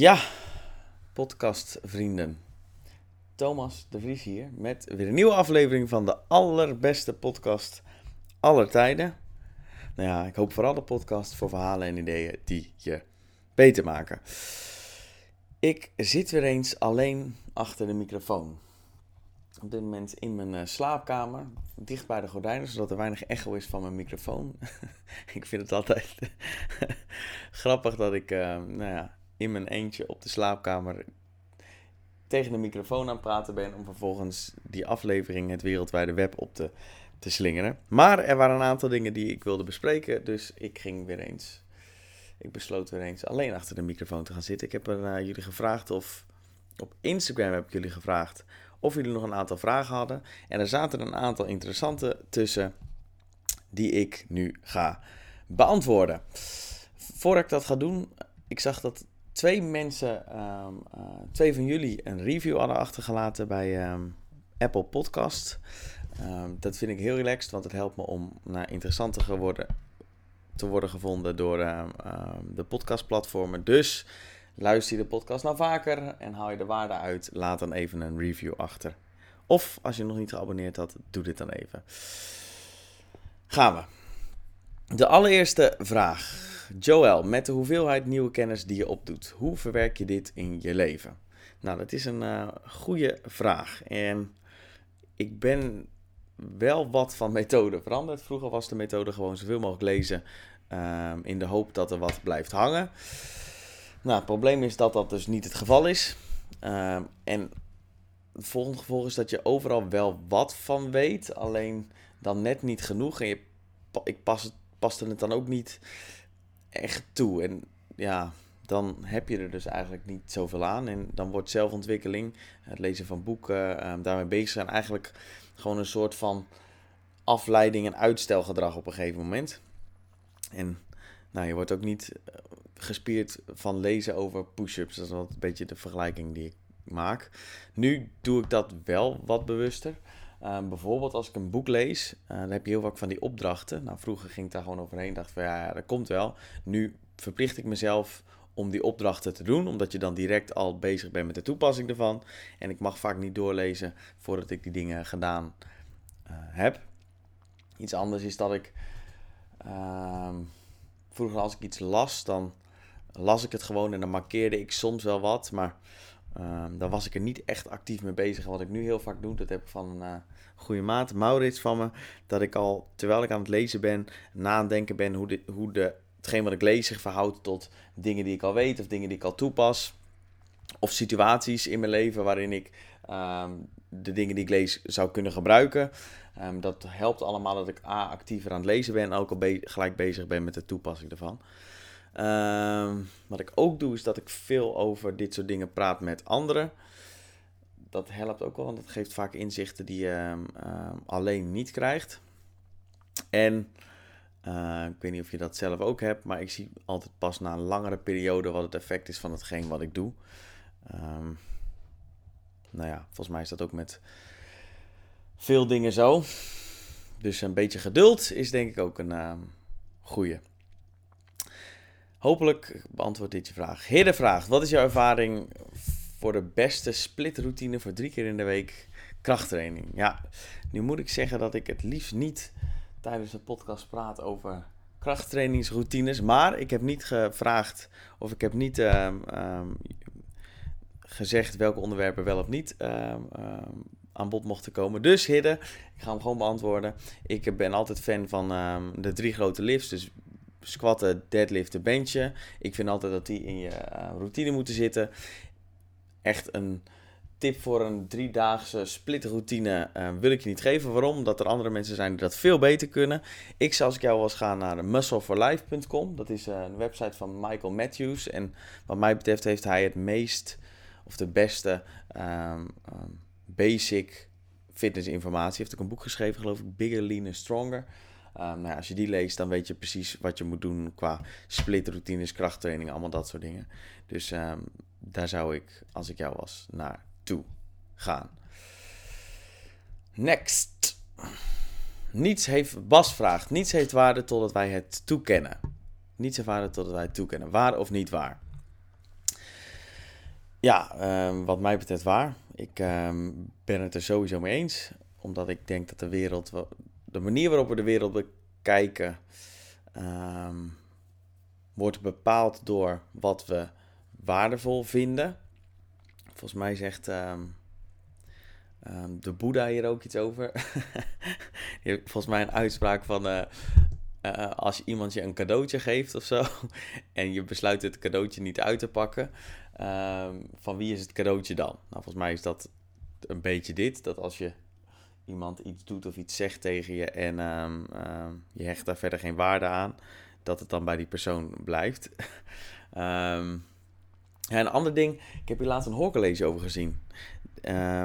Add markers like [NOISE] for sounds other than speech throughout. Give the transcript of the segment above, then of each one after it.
Ja, podcastvrienden. Thomas de Vries hier met weer een nieuwe aflevering van de allerbeste podcast aller tijden. Nou ja, ik hoop vooral de podcast voor verhalen en ideeën die je beter maken. Ik zit weer eens alleen achter de microfoon. Op dit moment in mijn eh, slaapkamer, dicht bij de gordijnen, zodat er weinig echo is van mijn microfoon. [LAUGHS] ik vind het altijd [LAUGHS] grappig dat ik, uh, nou ja, in mijn eentje op de slaapkamer tegen de microfoon aan het praten ben. Om vervolgens die aflevering het wereldwijde web op te, te slingeren. Maar er waren een aantal dingen die ik wilde bespreken. Dus ik ging weer eens. Ik besloot weer eens alleen achter de microfoon te gaan zitten. Ik heb jullie gevraagd of. Op Instagram heb ik jullie gevraagd of jullie nog een aantal vragen hadden. En er zaten een aantal interessante tussen die ik nu ga beantwoorden. Voordat ik dat ga doen, ik zag dat twee mensen, ehm, eh, twee van jullie, een review hadden achtergelaten bij ehm, Apple Podcast. Ehm, dat vind ik heel relaxed, want het helpt me om nou, interessanter geworden, te worden gevonden door de podcastplatformen. Dus luister je de podcast nou vaker en haal je de waarde uit, laat dan even een review achter. Of als je nog niet geabonneerd had, doe dit dan even. Gaan we. De allereerste vraag. Joel, met de hoeveelheid nieuwe kennis die je opdoet, hoe verwerk je dit in je leven? Nou, dat is een uh, goede vraag. En ik ben wel wat van methode veranderd. Vroeger was de methode gewoon zoveel mogelijk lezen uh, in de hoop dat er wat blijft hangen. Nou, het probleem is dat dat dus niet het geval is. Uh, en het volgende gevolg is dat je overal wel wat van weet, alleen dan net niet genoeg. En je, ik pas, paste het dan ook niet echt toe. En ja, dan heb je er dus eigenlijk niet zoveel aan. En dan wordt zelfontwikkeling, het lezen van boeken, um, daarmee bezig zijn, eigenlijk gewoon een soort van afleiding en uitstelgedrag op een gegeven moment. En nou, je wordt ook niet eh, gespierd van lezen over push-ups. Dat is wel een beetje de vergelijking die ik maak. Nu doe ik dat wel wat bewuster. Ehm, bijvoorbeeld als ik een boek lees, uh, dan heb je heel vaak van die opdrachten. Nou, vroeger ging ik daar gewoon overheen, dacht van ja, dat komt wel. Nu verplicht ik mezelf om die opdrachten te doen, omdat je dan direct al bezig bent met de toepassing ervan. En ik mag vaak niet doorlezen voordat ik die dingen gedaan uh, heb. Iets anders is dat ik uh, vroeger als ik iets las, dan las ik het gewoon en dan markeerde ik soms wel wat, maar Um, dan was ik er niet echt actief mee bezig. Wat ik nu heel vaak doe, dat heb ik van uh, goede maat, Maurits van me. Dat ik al, terwijl ik aan het lezen ben, na aan het denken ben hoe, de, hoe de, hetgeen wat ik lees zich verhoudt tot dingen die ik al weet of dingen die ik al toepas. Of situaties in mijn leven waarin ik um, de dingen die ik lees zou kunnen gebruiken. Um, dat helpt allemaal dat ik A, actiever aan het lezen ben en ook al be gelijk bezig ben met de toepassing ervan. Um, wat ik ook doe, is dat ik veel over dit soort dingen praat met anderen. Dat helpt ook wel, want dat geeft vaak inzichten die je um, um, alleen niet krijgt. En uh, ik weet niet of je dat zelf ook hebt, maar ik zie altijd pas na een langere periode wat het effect is van hetgeen wat ik doe. nou ja, volgens mij is dat ook met veel dingen zo. Dus een beetje geduld is denk ik ook een goede. Hopelijk beantwoordt dit je vraag. Hidde vraagt: Wat is jouw ervaring voor de beste splitroutine voor drie keer in de week krachttraining? Ja, nu moet ik zeggen dat ik het liefst niet tijdens de podcast praat over krachttrainingsroutines. Maar ik heb niet gevraagd of ik heb niet um, um, gezegd welke onderwerpen wel of niet um, aan bod mochten komen. Dus Hidde, ik ga hem gewoon beantwoorden. Ik ben altijd fan van de drie grote lifts. Dus squatten, deadliften, benchen. Ik vind altijd dat die in je uh, routine moeten zitten. Echt een tip voor een driedaagse splitroutine uh, wil ik je niet geven. Waarom? Omdat er andere mensen zijn die dat veel beter kunnen. Ik zou als ik jou was gaan naar muscleforlife.com. Dat is uh, een website van Michael Matthews. En wat mij betreft heeft hij het meest of de beste um, um, basic fitnessinformatie. Hij heeft ook een boek geschreven, geloof ik, Bigger, Leaner, Stronger. Um, nou als je die leest, dan weet je precies wat je moet doen qua splitroutines, krachttraining, allemaal dat soort dingen. Dus um, daar zou ik, als ik jou was, naartoe gaan. Next. Niets heeft, Bas vraagt, niets heeft waarde totdat wij het toekennen. Niets heeft waarde totdat wij het toekennen. Waar of niet waar? ja, ehm, wat mij betreft waar. Ik ehm, ben het er sowieso mee eens. Omdat ik denk dat de wereld, de manier waarop we de wereld bekijken, ehm, wordt bepaald door wat we waardevol vinden. Volgens mij zegt de Boeddha hier ook iets over. [LAUGHS] Die volgens mij een uitspraak van. Uh, uh, als iemand je een cadeautje geeft of zo. [LAUGHS] en je besluit het cadeautje niet uit te pakken. Ehm, van wie is het cadeautje dan? Nou, volgens mij is dat een beetje dit. Dat als je iemand iets doet of iets zegt tegen je en ehm, ehm, je hecht daar verder geen waarde aan, dat het dan bij die persoon blijft. [LAUGHS] um, een ander ding, ik heb hier laatst een hoorcollege over gezien.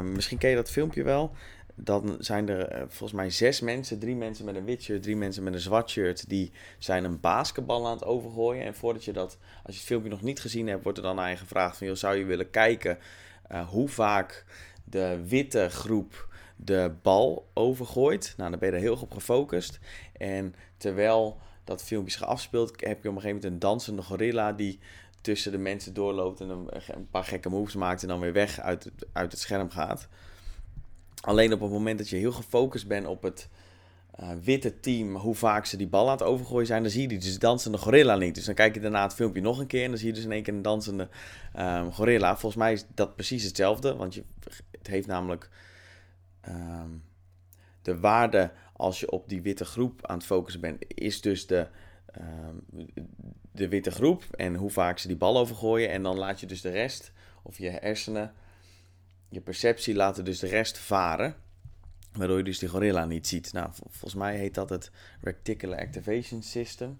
misschien ken je dat filmpje wel. Dan zijn er eh, volgens mij zes mensen, drie mensen met een wit shirt, drie mensen met een zwart shirt, die zijn een basketbal aan het overgooien. En voordat je dat, als je het filmpje nog niet gezien hebt, wordt er dan aan je gevraagd van, joh, zou je willen kijken uh, hoe vaak de witte groep de bal overgooit? Nou, dan ben je er heel erg op gefocust. En terwijl dat filmpje is afspeelt, heb je op een gegeven moment een dansende gorilla die tussen de mensen doorloopt en een, paar gekke moves maakt en dan weer weg uit het, uit het scherm gaat. Alleen op het moment dat je heel gefocust bent op het uh, witte team, hoe vaak ze die bal aan het overgooien zijn, dan zie je die dus dansende gorilla niet. Dus dan kijk je daarna het filmpje nog een keer en dan zie je dus in één keer een dansende um, gorilla. Volgens mij is dat precies hetzelfde, want je, het heeft namelijk um, de waarde als je op die witte groep aan het focussen bent, is dus de, um, de witte groep en hoe vaak ze die bal overgooien. En dan laat je dus de rest, of je hersenen je perceptie laat dus de rest varen. Waardoor je dus die gorilla niet ziet. Nou, volgens mij heet dat het Reticular Activation System.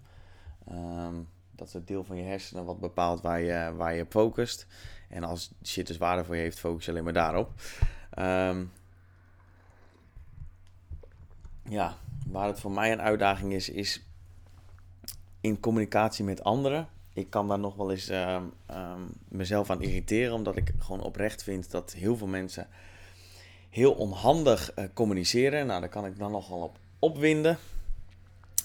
Ehm, dat is het deel van je hersenen wat bepaalt waar je, waar je focust. En als shit dus waarde voor je heeft, focus je alleen maar daarop. Ehm, ja, waar het voor mij een uitdaging is, is in communicatie met anderen ik kan daar nog wel eens uh, mezelf aan irriteren, omdat ik gewoon oprecht vind dat heel veel mensen heel onhandig uh, communiceren. Nou, daar kan ik dan nogal op opwinden.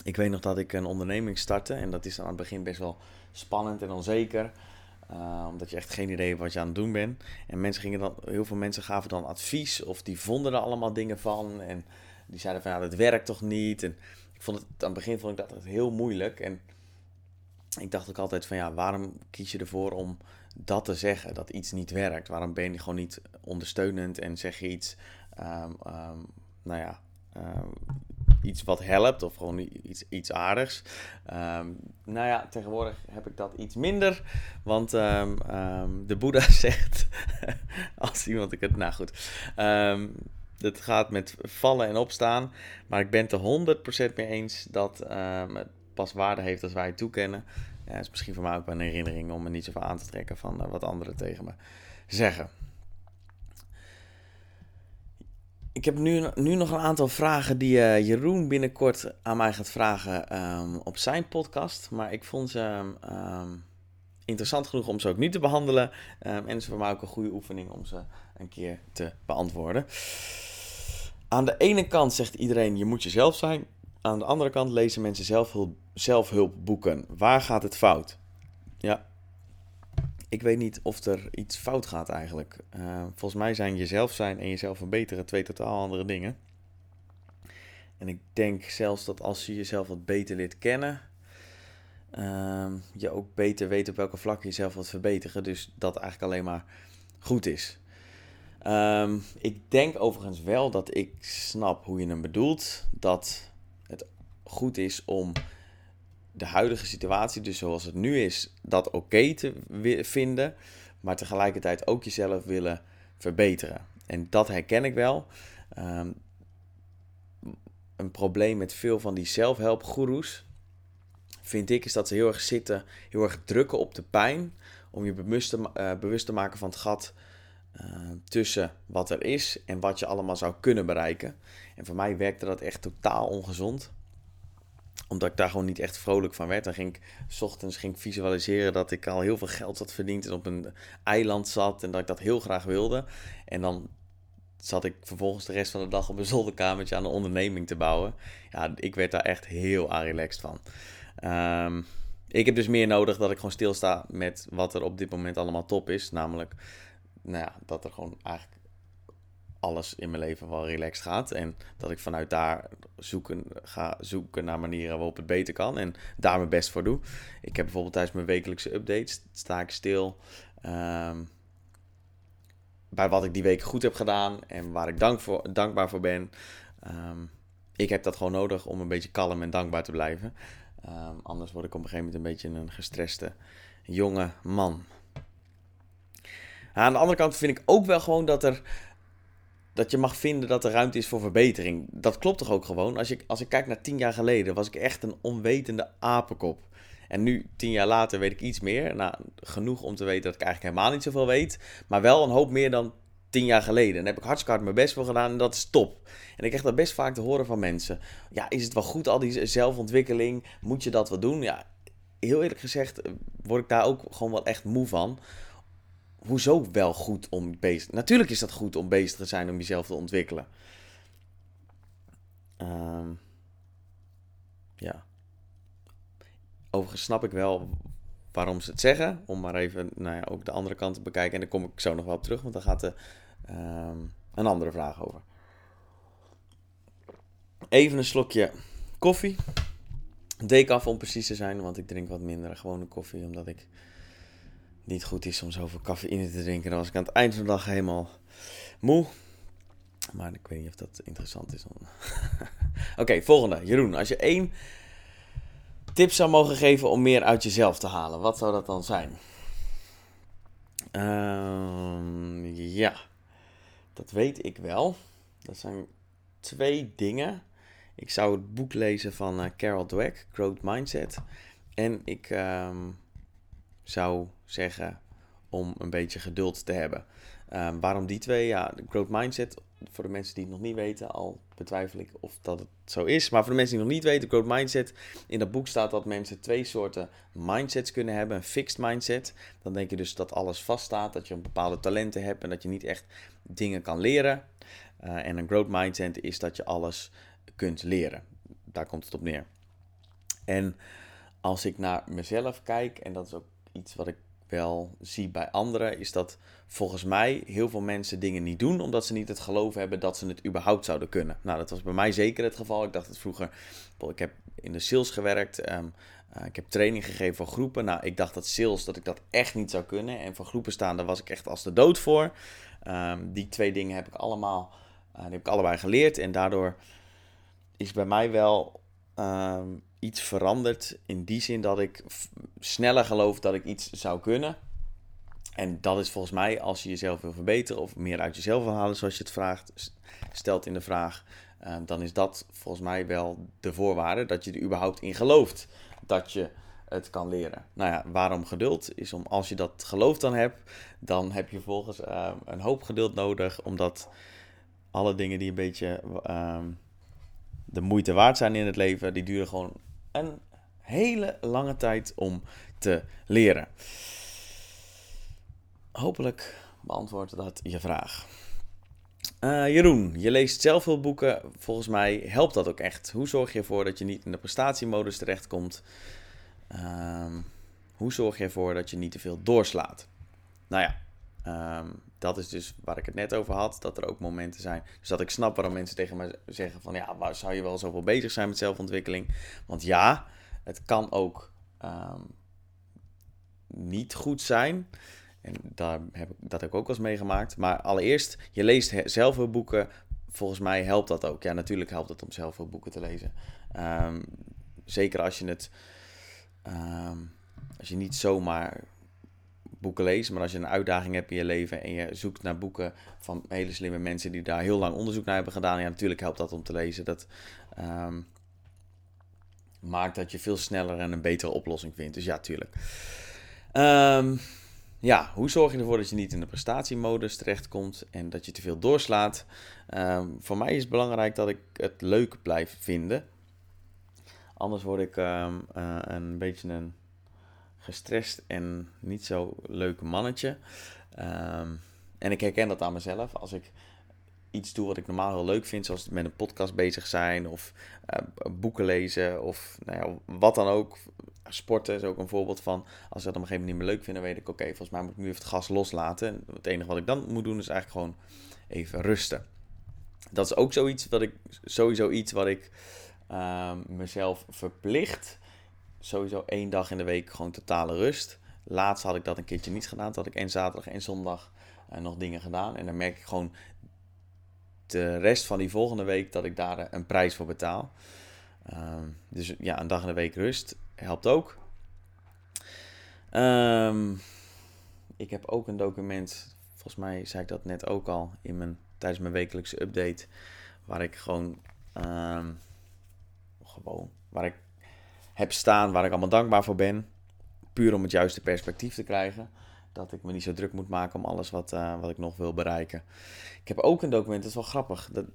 Ik weet nog dat ik een onderneming startte en dat is dan aan het begin best wel spannend en onzeker. Uh, omdat je echt geen idee hebt wat je aan het doen bent. En mensen gingen dan, heel veel mensen gaven dan advies of die vonden er allemaal dingen van. En die zeiden van ja, dat werkt toch niet. En ik vond het aan het begin vond ik dat heel moeilijk. En ik dacht ook altijd van ja, waarom kies je ervoor om dat te zeggen, dat iets niet werkt? Waarom ben je gewoon niet ondersteunend en zeg je iets, um, um, nou ja, um, iets wat helpt of gewoon iets, iets aardigs? nou ja, tegenwoordig heb ik dat iets minder, want de Boeddha [LAUGHS] zegt, als iemand ik het, nou goed, het gaat met vallen en opstaan, maar ik ben het er 100% mee eens dat pas waarde heeft als wij het toekennen. Ja, is misschien voor mij ook wel een herinnering om me niet zoveel aan te trekken van uh, wat anderen tegen me zeggen. Ik heb nu, nu nog een aantal vragen die uh, Jeroen binnenkort aan mij gaat vragen um, op zijn podcast. Maar ik vond ze um, interessant genoeg om ze ook nu te behandelen. En het is voor mij ook een goede oefening om ze een keer te beantwoorden. Aan de ene kant zegt iedereen: je moet jezelf zijn. Aan de andere kant lezen mensen zelfhulp, zelfhulpboeken. Waar gaat het fout? Ja, ik weet niet of er iets fout gaat eigenlijk. Uh, volgens mij zijn jezelf zijn en jezelf verbeteren twee totaal andere dingen. En ik denk zelfs dat als je jezelf wat beter leert kennen, uh, je ook beter weet op welke vlak je jezelf wilt verbeteren. Dus dat eigenlijk alleen maar goed is. Um, ik denk overigens wel dat ik snap hoe je hem bedoelt. Dat goed is om de huidige situatie, dus zoals het nu is, dat oké te vinden, maar tegelijkertijd ook jezelf willen verbeteren. En dat herken ik wel. Um, een probleem met veel van die zelfhelpgoeroes, vind ik, is dat ze heel erg zitten, heel erg drukken op de pijn, om je bewust te, uh, bewust te maken van het gat uh, tussen wat er is en wat je allemaal zou kunnen bereiken. En voor mij werkte dat echt totaal ongezond omdat ik daar gewoon niet echt vrolijk van werd. Dan ging ik s ochtends ging ik visualiseren dat ik al heel veel geld had verdiend en op een eiland zat en dat ik dat heel graag wilde. En dan zat ik vervolgens de rest van de dag op een zolderkamertje aan een onderneming te bouwen. Ja, ik werd daar echt heel relaxed van. Um, ik heb dus meer nodig dat ik gewoon stilsta met wat er op dit moment allemaal top is. Namelijk, nou ja, dat er gewoon eigenlijk alles in mijn leven wel relaxed gaat. En dat ik vanuit daar zoeken, ga zoeken naar manieren waarop het beter kan. En daar mijn best voor doe. Ik heb bijvoorbeeld tijdens mijn wekelijkse updates, sta ik stil. Um, bij wat ik die week goed heb gedaan en waar ik dankbaar voor ben. Um, ik heb dat gewoon nodig om een beetje kalm en dankbaar te blijven. Um, anders word ik op een gegeven moment een beetje een gestreste jonge man. Aan de andere kant vind ik ook wel gewoon dat er. Dat je mag vinden dat er ruimte is voor verbetering. Dat klopt toch ook gewoon? Als, je, als ik kijk naar tien jaar geleden, was ik echt een onwetende apenkop. En nu, tien jaar later, weet ik iets meer. Nou, genoeg om te weten dat ik eigenlijk helemaal niet zoveel weet. Maar wel een hoop meer dan tien jaar geleden. En daar heb ik hartstikke hard mijn best voor gedaan en dat is top. En ik krijg dat best vaak te horen van mensen. Ja, is het wel goed, al die zelfontwikkeling? Moet je dat wel doen? Ja, heel eerlijk gezegd eh, word ik daar ook gewoon wel echt moe van. Hoezo wel goed om bezig... Natuurlijk is dat goed om bezig te zijn om jezelf te ontwikkelen. Um, ja. Overigens snap ik wel waarom ze het zeggen. Om maar even nou ja, ook de andere kant te bekijken. En daar kom ik zo nog wel op terug, want dan gaat de, um, een andere vraag over. Even een slokje koffie. Decaf om precies te zijn, want ik drink wat minder gewone koffie. Omdat ik niet goed is om zoveel cafeïne te drinken. Dan was ik aan het eind van de dag helemaal moe. Maar ik weet niet of dat interessant is. [LAUGHS] Oké, volgende. Jeroen, als je één tips zou mogen geven om meer uit jezelf te halen, wat zou dat dan zijn? Uh, ja, dat weet ik wel. Dat zijn twee dingen. Ik zou het boek lezen van uh, Carol Dweck, Growth Mindset. En ik um, zou zeggen om een beetje geduld te hebben. Um, waarom die twee? Ja, de Growth Mindset, voor de mensen die het nog niet weten, al betwijfel ik of dat het zo is. Maar voor de mensen die nog niet weten, Growth Mindset, in dat boek staat dat mensen twee soorten mindsets kunnen hebben. Een fixed mindset, dan denk je dus dat alles vaststaat, dat je een bepaalde talenten hebt en dat je niet echt dingen kan leren. Uh, en een growth mindset is dat je alles kunt leren. Daar komt het op neer. En als ik naar mezelf kijk, en dat is ook iets wat ik wel zie bij anderen, is dat volgens mij heel veel mensen dingen niet doen omdat ze niet het geloof hebben dat ze het überhaupt zouden kunnen. Nou, dat was bij mij zeker het geval. Ik dacht het vroeger, ik heb in de sales gewerkt. Um, uh, ik heb training gegeven voor groepen. Nou, ik dacht dat sales, dat ik dat echt niet zou kunnen. En voor groepen staan, daar was ik echt als de dood voor. Um, die twee dingen heb ik allemaal, uh, die heb ik allebei geleerd. En daardoor is bij mij wel um, iets veranderd. In die zin dat ik sneller geloof dat ik iets zou kunnen. En dat is volgens mij, als je jezelf wil verbeteren of meer uit jezelf wil halen, zoals je het vraagt, stelt in de vraag, uh, dan is dat volgens mij wel de voorwaarde dat je er überhaupt in gelooft dat je het kan leren. Nou ja, waarom geduld? Is om als je dat geloof dan hebt, dan heb je volgens uh, een hoop geduld nodig, omdat alle dingen die een beetje uh, de moeite waard zijn in het leven, die duren gewoon een hele lange tijd om te leren. Hopelijk beantwoordt dat je vraag. Uh, Jeroen, je leest zelf veel boeken. Volgens mij helpt dat ook echt. Hoe zorg je ervoor dat je niet in de prestatiemodus terechtkomt? Uh, hoe zorg je ervoor dat je niet te veel doorslaat? Nou ja, um, dat is dus waar ik het net over had. Dat er ook momenten zijn. Dus dat ik snap waarom mensen tegen mij zeggen: van ja, waar zou je wel zoveel bezig zijn met zelfontwikkeling? Want ja, het kan ook um, niet goed zijn. En daar heb ik, dat heb ik ook wel eens meegemaakt. Maar allereerst, je leest zelf boeken. Volgens mij helpt dat ook. Ja, natuurlijk helpt het om zelf boeken te lezen. Um, zeker als je het. Als je niet zomaar boeken leest, maar als je een uitdaging hebt in je leven en je zoekt naar boeken van hele slimme mensen die daar heel lang onderzoek naar hebben gedaan, ja, natuurlijk helpt dat om te lezen. Dat um, maakt dat je veel sneller en een betere oplossing vindt. Dus ja, tuurlijk. Um, ja, hoe zorg je ervoor dat je niet in de prestatiemodus terechtkomt en dat je te veel doorslaat? Um, voor mij is het belangrijk dat ik het leuk blijf vinden. Anders word ik uh, een beetje een gestrest en niet zo leuk mannetje. Um, en ik herken dat aan mezelf. Als ik iets doe wat ik normaal heel leuk vind, zoals met een podcast bezig zijn of uh, boeken lezen of nou ja, wat dan ook. sporten is ook een voorbeeld van. Als ik dat op een gegeven moment niet meer leuk vind, dan weet ik: oké, volgens mij moet ik nu even het gas loslaten. En het enige wat ik dan moet doen is eigenlijk gewoon even rusten. Dat is ook zoiets wat ik, sowieso iets wat ik ehm, mezelf verplicht. Sowieso één dag in de week gewoon totale rust. Laatst had ik dat een keertje niet gedaan. Toen had ik en zaterdag en zondag uh, nog dingen gedaan. En dan merk ik gewoon de rest van die volgende week dat ik daar eh, een prijs voor betaal. Ehm, dus ja, een dag in de week rust helpt ook. Um, ik heb ook een document, volgens mij zei ik dat net ook al in mijn, tijdens mijn wekelijkse update, waar ik gewoon, um, gewoon, waar ik heb staan, waar ik allemaal dankbaar voor ben. Puur om het juiste perspectief te krijgen. Dat ik me niet zo druk moet maken om alles wat, uh, wat ik nog wil bereiken. Ik heb ook een document, dat is wel grappig. Dat,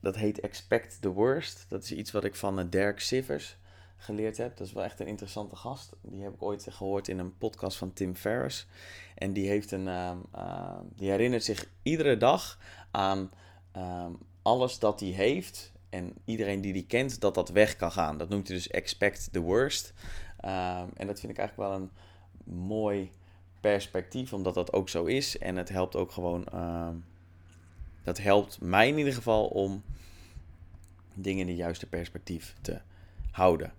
dat heet Expect the Worst. Dat is iets wat ik van uh, Dirk Sivers geleerd heb. Dat is wel echt een interessante gast. Die heb ik ooit gehoord in een podcast van Tim Ferriss. En die, heeft een, uh, uh, die herinnert zich iedere dag aan um, alles dat hij heeft. En iedereen die die kent, dat dat weg kan gaan. Dat noemt hij dus expect the worst. Um, en dat vind ik eigenlijk wel een mooi perspectief, omdat dat ook zo is. En het helpt ook gewoon. Um, dat helpt mij in ieder geval om dingen in de juiste perspectief te houden.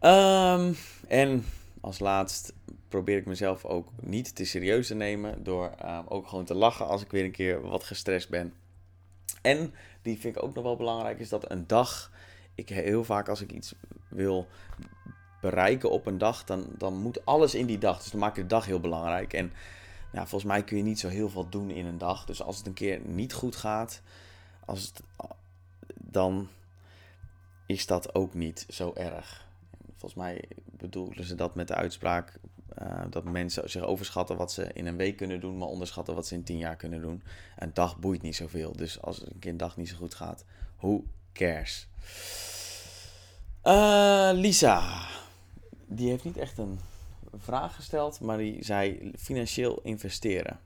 Um, en als laatst probeer ik mezelf ook niet te serieus te nemen door ook gewoon te lachen als ik weer een keer wat gestrest ben. En die vind ik ook nog wel belangrijk is dat een dag, ik heel vaak als ik iets wil bereiken op een dag, dan, dan moet alles in die dag. Dus dan maak ik de dag heel belangrijk. En nou, volgens mij kun je niet zo heel veel doen in een dag. Dus als het een keer niet goed gaat, als het, dan is dat ook niet zo erg. Volgens mij bedoelen ze dat met de uitspraak uh, dat mensen zich overschatten wat ze in een week kunnen doen, maar onderschatten wat ze in tien jaar kunnen doen. Een dag boeit niet zoveel. Dus als een een dag niet zo goed gaat, who cares? Uh, Lisa, die heeft niet echt een vraag gesteld, maar die zei financieel investeren.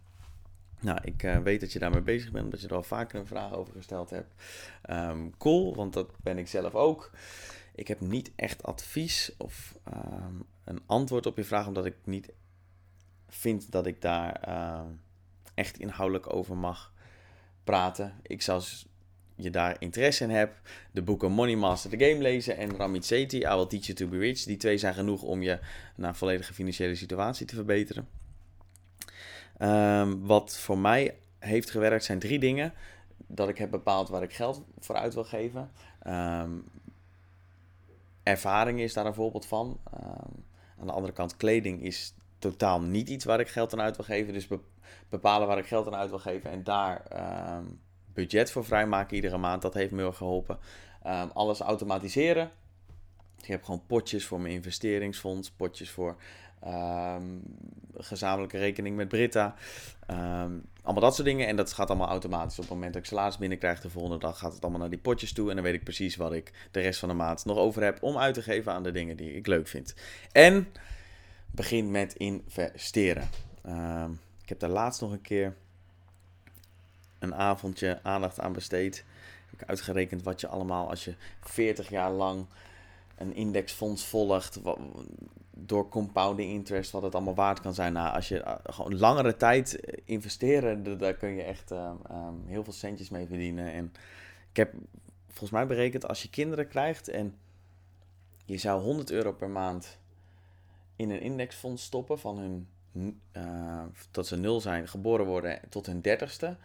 Nou, ik uh, weet dat je daarmee bezig bent, omdat je er al vaker een vraag over gesteld hebt. Um, cool, want dat ben ik zelf ook. Ik heb niet echt advies of um, een antwoord op je vraag, omdat ik niet vind dat ik daar uh, echt inhoudelijk over mag praten. Ik zou je daar interesse in hebt, de boeken Money Master the Game lezen en Ramit Sethi, I Will Teach You to Be Rich. Die twee zijn genoeg om je naar volledige financiële situatie te verbeteren. Um, wat voor mij heeft gewerkt zijn drie dingen. Dat ik heb bepaald waar ik geld voor uit wil geven. Um, ervaring is daar een voorbeeld van. Aan de andere kant, kleding is totaal niet iets waar ik geld aan uit wil geven. Dus bepalen waar ik geld aan uit wil geven en daar budget voor vrijmaken iedere maand. Dat heeft me heel geholpen. alles automatiseren. Ik heb gewoon potjes voor mijn investeringsfonds, potjes voor Um, gezamenlijke rekening met Britta. Um, allemaal dat soort dingen. En dat gaat allemaal automatisch. Op het moment dat ik salaris binnenkrijg de volgende dag gaat het allemaal naar die potjes toe. En dan weet ik precies wat ik de rest van de maand nog over heb om uit te geven aan de dingen die ik leuk vind. En begin met investeren. Um, ik heb daar laatst nog een keer een avondje aandacht aan besteed. Heb ik uitgerekend wat je allemaal als je 40 jaar lang een indexfonds volgt, door compounding interest, wat het allemaal waard kan zijn. Nou, als je uh, gewoon langere tijd eh, investeren, daar kun je echt uh, um, heel veel centjes mee verdienen. En ik heb volgens mij berekend, als je kinderen krijgt en je zou 100 euro per maand in een indexfonds stoppen van hun, dat ze nul zijn, geboren worden tot hun dertigste.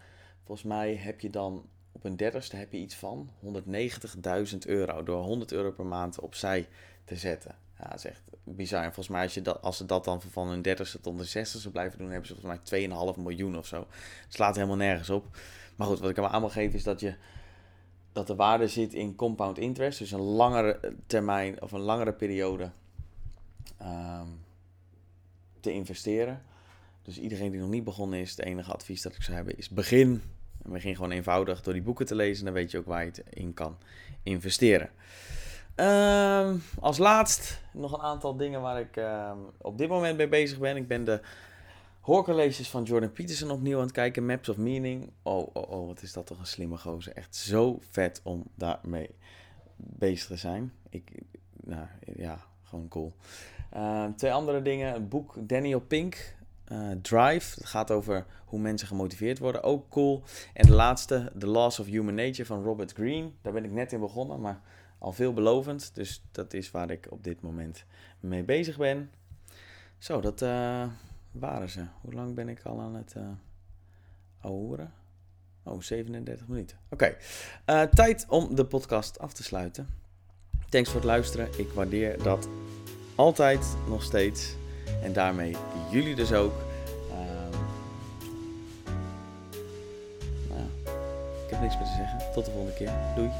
Volgens mij heb je dan op hun dertigste heb je iets van 190.000 euro door 100 euro per maand opzij te zetten. Ja, dat is echt bizar. En volgens mij, als, je dat, als ze dat dan van hun 30ste tot hun 60ste blijven doen, hebben ze volgens mij 2,5 miljoen of zo. Slaat helemaal nergens op. Maar goed, wat ik hem aan wil geven is dat, je, dat de waarde zit in compound interest. Dus een langere termijn of een langere periode um, te investeren. Dus iedereen die nog niet begonnen is, het enige advies dat ik zou hebben is begin. En begin gewoon eenvoudig door die boeken te lezen. Dan weet je ook waar je het in kan investeren. Um, als laatst nog een aantal dingen waar ik um, op dit moment mee bezig ben. Ik ben de hoorcolleges van Jordan Peterson opnieuw aan het kijken. Maps of Meaning. Oh, oh, oh, wat is dat toch een slimme gozer. Echt zo vet om daarmee bezig te zijn. Ik, nou ja, gewoon cool. Uh, twee andere dingen. Een boek Daniel Pink, uh, Drive. Het gaat over hoe mensen gemotiveerd worden. Ook cool. En de laatste, The Laws of Human Nature van Robert Greene. Daar ben ik net in begonnen, maar al veelbelovend. Dus dat is waar ik op dit moment mee bezig ben. Zo, dat uh, waren ze. Hoe lang ben ik al aan het uh, horen? Oh, 37 minuten. Oké, tijd om de podcast af te sluiten. Thanks voor het luisteren. Ik waardeer dat altijd nog steeds. En daarmee jullie dus ook. Uh, nou, ik heb niks meer te zeggen. Tot de volgende keer. Doei.